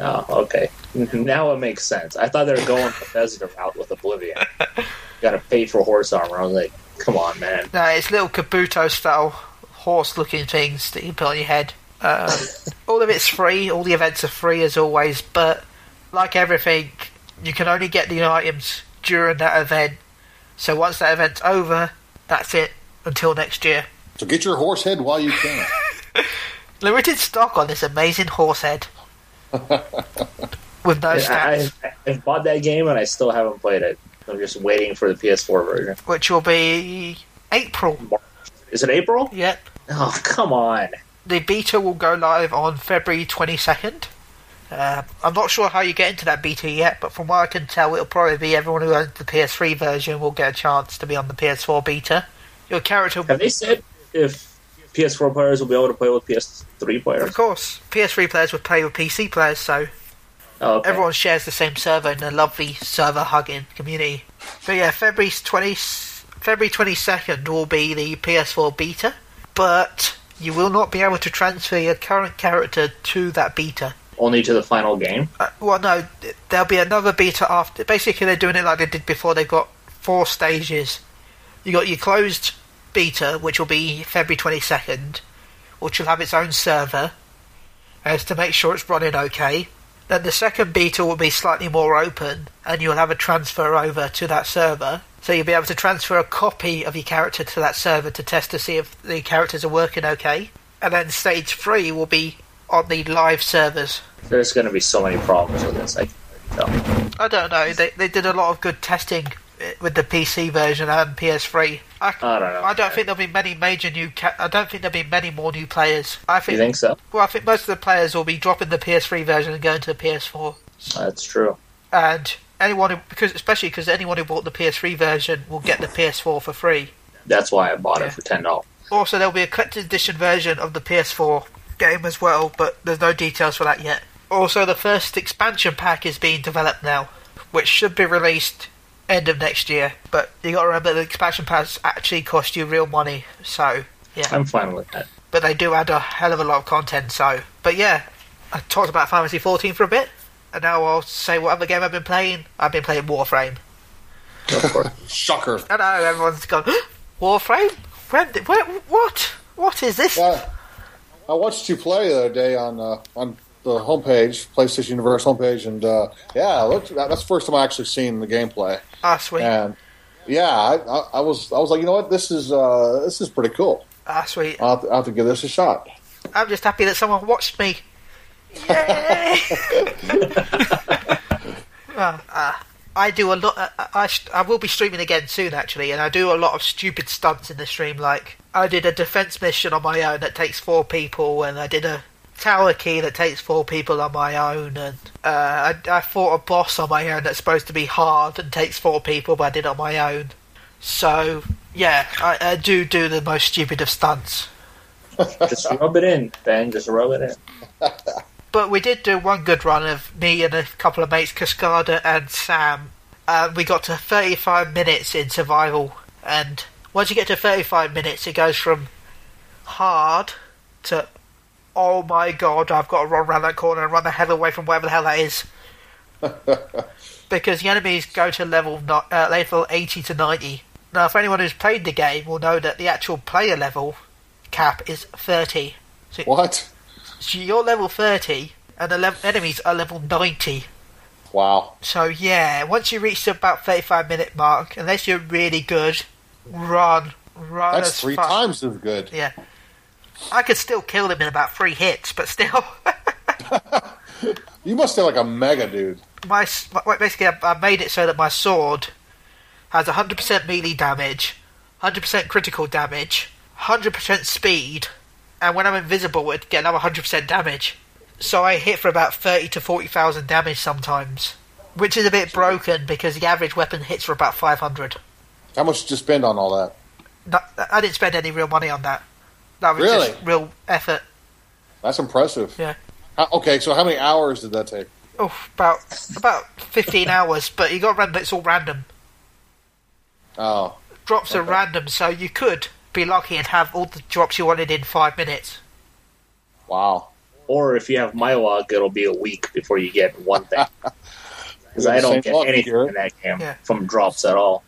Oh, okay. Now it makes sense. I thought they were going Bethesda route with Oblivion. Got to pay for horse armor. I was like, come on, man. No, it's little Kabuto-style horse-looking things that you put on your head. Um, all of it's free. All the events are free as always, but like everything, you can only get the items during that event. So once that event's over, that's it until next year. So get your horse head while you can. Limited stock on this amazing horse head with no I, stats. I, I've bought that game and I still haven't played it. I'm just waiting for the PS4 version. which will be April. Is it April? Yep. Oh, come on. The beta will go live on February 22nd. Uh, I'm not sure how you get into that beta yet, but from what I can tell, it'll probably be everyone who owns the PS3 version will get a chance to be on the PS4 beta. Your character, Have they said if PS4 players will be able to play with PS3 players? of course, PS3 players would play with PC players, so Oh, okay. everyone shares the same server in a lovely server hugging community. But yeah, February 20, February 22nd will be the PS4 beta, but you will not be able to transfer your current character to that beta. Only to the final game? Uh, well, no, there'll be another beta after. Basically, they're doing it like they did before. They've got four stages. You got your closed beta, which will be February 22nd, which will have its own server, as to make sure it's running okay. Then the second beta will be slightly more open, and you'll have a transfer over to that server. So you'll be able to transfer a copy of your character to that server to test to see if the characters are working okay. And then stage three will be on the live servers. There's going to be so many problems with this. I tell. I don't know. They they did a lot of good testing uh, with the PC version and PS3. I, I don't know. I don't think there'll be many major new. Ca- I don't think there'll be many more new players. I You think. think so? Well, I think most of the players will be dropping the PS3 version and going to the PS4. That's true. And anyone, who, because especially because anyone who bought the PS3 version will get the PS4 for free. That's why I bought Yeah. it for ten dollars. Also, there'll be a collector's edition version of the PS4 game as well, but there's no details for that yet. Also, the first expansion pack is being developed now, which should be released end of next year. But you got to remember the expansion packs actually cost you real money, so yeah. I'm fine with that. But they do add a hell of a lot of content, so. But yeah, I talked about Final Fantasy 14 for a bit, and now I'll say what other game I've been playing. I've been playing Warframe. Of course. Shocker. I know everyone's gone Warframe. When? Where, what? What is this? Yeah, I watched you play the other day on uh, on the homepage, PlayStation Universe homepage, and uh, yeah, look, that, that's the first time I actually seen the gameplay. Ah, sweet. And yeah, I, I, I was I was like, you know what, this is uh, this is pretty cool. Ah, sweet. I'll have, to, I'll have to give this a shot. I'm just happy that someone watched me. Yay! Ah, ah. I do a lot. I, I, I will be streaming again soon, actually, and I do a lot of stupid stunts in the stream. Like I did a defense mission on my own that takes four people, and I did a tower key that takes four people on my own, and uh, I, I fought a boss on my own that's supposed to be hard and takes four people, but I did it on my own. So yeah, I, I do do the most stupid of stunts. just rub it in, Ben. Just rub it in. But we did do one good run of me and a couple of mates, Cascada and Sam. Uh, we got to 35 minutes in survival, and once you get to 35 minutes, it goes from hard to oh my god, I've got to run around that corner and run the hell away from wherever the hell that is. because the enemies go to level uh, level 80 to 90 Now, if anyone who's played the game, will know that the actual player level cap is 30. So, What? so you're level 30, and the enemies are level 90. Wow. So yeah, once you reach the about 35 minute mark, unless you're really good, run, run That's three times as good. Yeah. I could still kill them in about three hits, but still. You must have like a mega dude. my, my- basically I, I made it so that my sword has 100% melee damage, 100% critical damage, 100% speed, and when I'm invisible, it get another 100% damage. So I hit for about 30 to 40,000 damage sometimes, which is a bit broken because the average weapon hits for about 500. How much did you spend on all that? No, I didn't spend any real money on that. That was Really? just real effort. That's impressive. Yeah. How, okay, so how many hours did that take? Oh, about about 15 hours, but you got to remember it's all random. Oh, drops are random, so you could be lucky and have all the drops you wanted in five minutes. wow. Or if you have my luck, it'll be a week before you get one thing. Because We got I don't get anything here. in that game Yeah. from drops at all.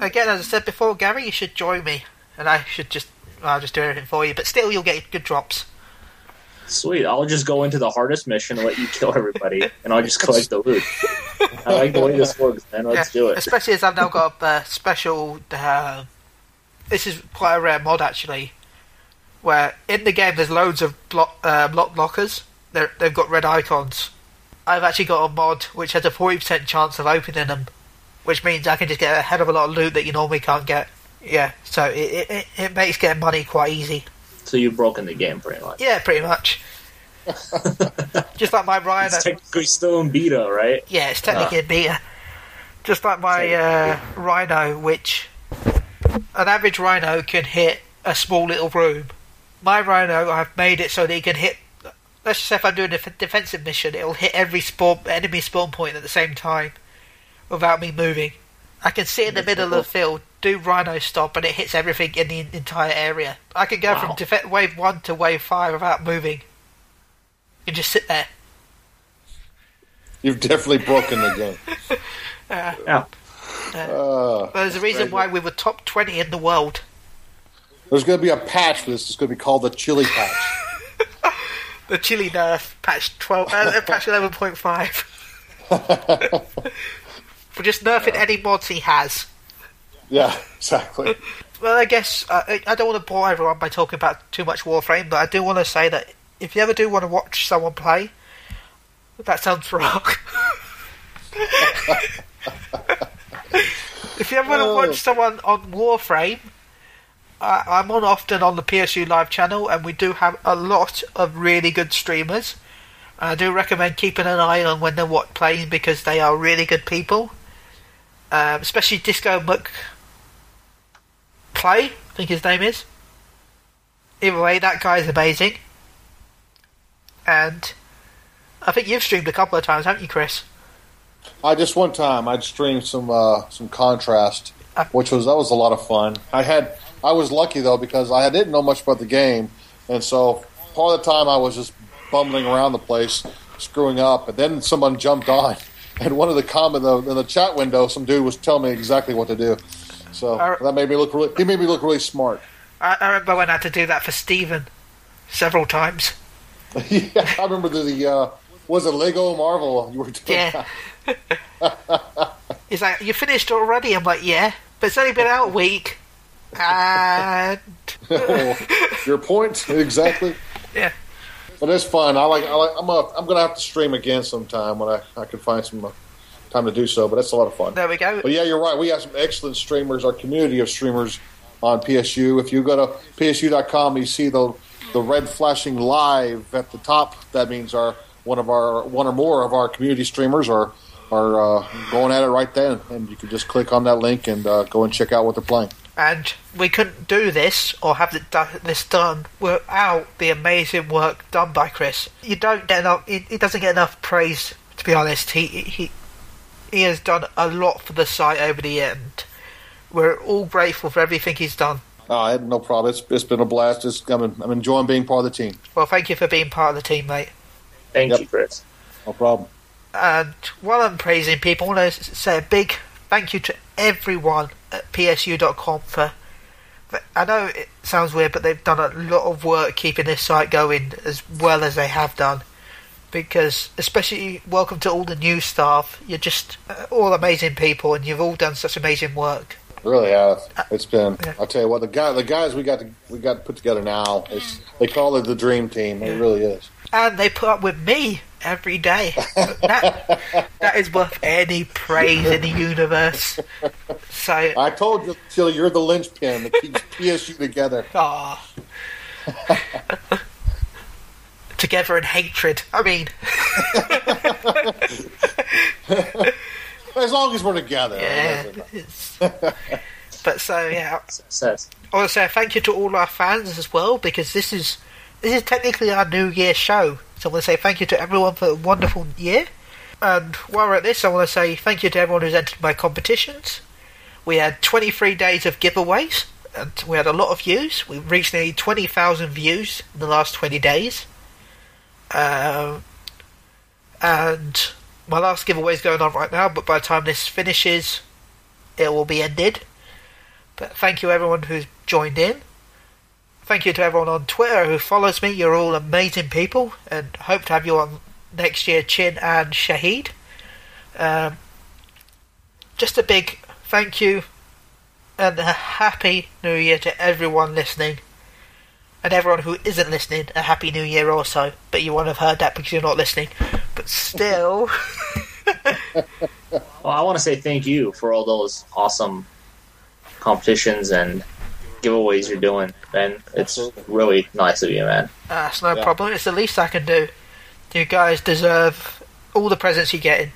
Again, as I said before, Gary, you should join me, and I should just I'll just do everything for you. But still, you'll get good drops. Sweet. I'll just go into the hardest mission and let you kill everybody, and I'll just collect the loot. I like the way this works, man. Let's yeah, do it. Especially as I've now got a uh, special. Uh, this is quite a rare mod actually, where in the game there's loads of block uh, block lockers. They're, they've got red icons. I've actually got a mod which has a forty percent chance of opening them, which means I can just get a hell of a lot of loot that you normally can't get. Yeah, so it it, it- makes getting money quite easy. So you've broken the game pretty much. Yeah, pretty much. just like my Rhino. It's technically still in beta, right? Yeah, it's technically a beta. Just like my uh, Rhino, which an average Rhino can hit a small little room. My Rhino, I've made it so that he can hit. Let's just say if I'm doing a defensive mission, it'll hit every spawn enemy spawn point at the same time, without me moving. I can sit in the middle of the field, do Rhino Stomp, and it hits everything in the entire area. I can go Wow. from def- wave one to wave five without moving. You just sit there. You've definitely broken the game. Yeah. Uh, There's a reason why we were top 20 in the world. there's going to be a patch for this. It's going to be called the Chili Patch. The Chili Nerf patch 12, uh, patch 11.5. We're just nerfing any mods he has. yeah, exactly. Well, I guess uh, I- don't want to bore everyone by talking about too much Warframe, but I do want to say that if you ever do want to watch someone play, that sounds wrong. if you ever want to Oh. watch someone on Warframe, I, I'm on often on the PSU Live channel, and we do have a lot of really good streamers. I do recommend keeping an eye on when they're what playing because they are really good people. Um, especially Disco Muck Play, I think his name is. Either way, that guy's amazing. And I think you've streamed a couple of times, haven't you, Chris? I just one time I streamed some uh, some contrast, Uh. which was that was a lot of fun. I had I was lucky though because I didn't know much about the game, and so part of the time I was just bumbling around the place, screwing up. And then someone jumped on, and one of the comment though in the chat window, some dude was telling me exactly what to do. So Uh. that made me look really. He made me look really smart. I, I remember when I had to do that for Steven several times. yeah, I remember the, the uh, was it Lego Marvel you were doing? Yeah. He's like, You finished already? I'm like, Yeah. But it's only been out a week. And. Your point exactly. Yeah. But it's fun. I like. I like. I'm. A, I'm gonna have to stream again sometime when I, I can find some uh, time to do so. But that's a lot of fun. There we go. But yeah, you're right. We have some excellent streamers. Our community of streamers on PSU. If you go to PSU.com, you see the the red flashing live at the top. That means our one of our one or more of our community streamers are are uh, going at it right then, and you can just click on that link and uh, go and check out what they're playing. And we couldn't do this or have it this done without the amazing work done by Chris. You don't get enough. He, he doesn't get enough praise, to be honest. He he he has done a lot for the site over the end. We're all grateful for everything he's done. Uh, I had no problem. It's, it's been a blast. It's, I'm, I'm enjoying being part of the team. Well, thank you for being part of the team, mate. Thank Yep. you, Chris. No problem. And while I'm praising people, I want to say a big thank you to everyone at PSU.com for. I know it sounds weird, but they've done a lot of work keeping this site going as well as they have done. Because, especially, welcome to all the new staff. You're just uh, all amazing people, and you've all done such amazing work. Really have. It's been. I'll tell you what. The guy, the guys we got to we got to put together now. It's, they call it the dream team. It really is. and they put up with me every day. that, that is worth any praise in the universe. So, I told you, Chili, you're the linchpin that keeps PSU together. ah. Together in hatred. I mean, As long as we're together. yeah. But so yeah, Success. I want to say thank you to all our fans as well because this is this is technically our New Year show. So I want to say thank you to everyone for a wonderful year. And while we're at this, I want to say thank you to everyone who's entered my competitions. We had 23 days of giveaways, and we had a lot of views. We reached nearly 20,000 views in the last 20 days. Um, and my last giveaway is going on right now, but by the time this finishes, it will be ended. But thank you everyone who's joined in. Thank you to everyone on Twitter who follows me. You're all amazing people, and hope to have you on next year, Chin and Shahid. Um, just a big thank you and a happy new year to everyone listening. And everyone who isn't listening, a happy new year also. But you won't have heard that because you're not listening. But still, Well, I want to say thank you for all those awesome competitions and giveaways you're doing, Ben. It's really nice of you, man. that's no Yeah. problem. It's the least I can do. You guys deserve all the presents you're getting.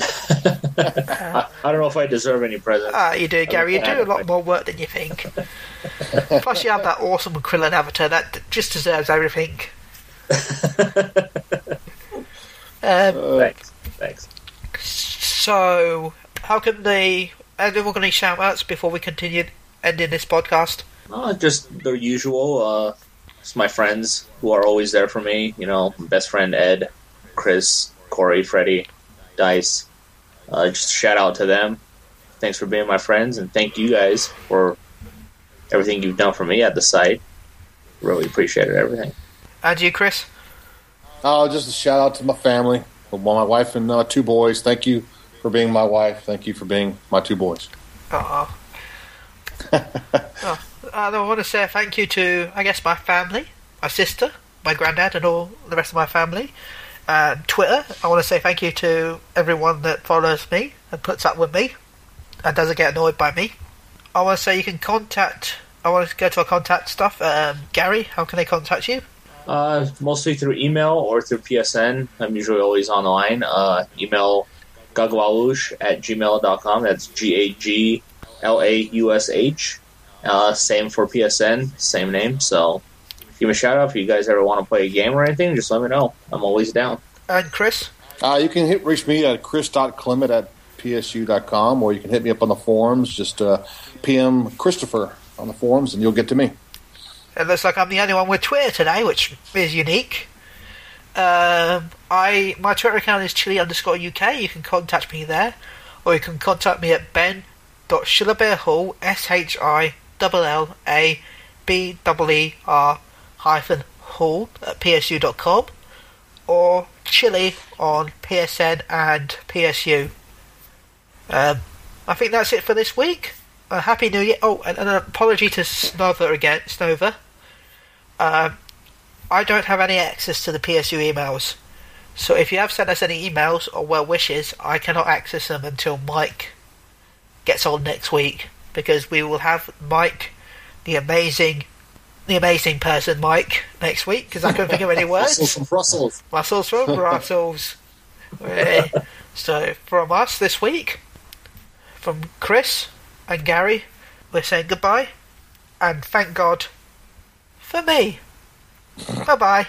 I, I don't know if I deserve any presents. Ah, you do, Gary. You do a lot more work than you think. Plus, you have that awesome Krillin avatar that just deserves everything. Um, Thanks. Thanks. so, how can they? Are there any shout outs before we continue ending this podcast? Uh, just the usual. Uh, it's my friends who are always there for me. You know, best friend Ed, Chris, Corey, Freddie, Dice. Uh, just shout out to them. Thanks for being my friends, and thank you guys for everything you've done for me at the site. Really appreciated everything. And you, Chris? Oh, just a shout out to my family, well, my wife and uh, two boys. Thank you for being my wife. Thank you for being my two boys. Uh oh. oh. I want to say thank you to, I guess, my family, my sister, my granddad, and all the rest of my family. And Twitter, I want to say thank you to everyone that follows me and puts up with me and doesn't get annoyed by me. I want to say you can contact, I want to go to our contact stuff. Um, Gary, how can they contact you? Uh, mostly through email or through PSN. I'm usually always online. Uh, email gaglaush at gmail.com. That's G A G L A U S H. Uh, same for PSN, same name. So give me a shout out if you guys ever want to play a game or anything. Just let me know. I'm always down. And Chris? Uh, you can hit reach me at chris.clement at psu.com or you can hit me up on the forums. Just uh, PM Christopher on the forums and you'll get to me. It looks like I'm the only one with Twitter today, which is unique. Um, I my Twitter account is chili underscore UK. You can contact me there, or you can contact me at ben.shillabeerhall s h i l l a b e e r hyphen hall at psu.com, or chili on PSN and PSU. Um, I think that's it for this week. A happy New Year! Oh, and, and an apology to Snover again, Snover. Um, I don't have any access to the PSU emails, so if you have sent us any emails or well wishes, I cannot access them until Mike gets on next week because we will have Mike, the amazing, the amazing person, Mike, next week because I couldn't think of any Russell words. from Brussels. Muscles from Brussels. So from us this week, from Chris and Gary, we're saying goodbye, and thank God for me. bye bye.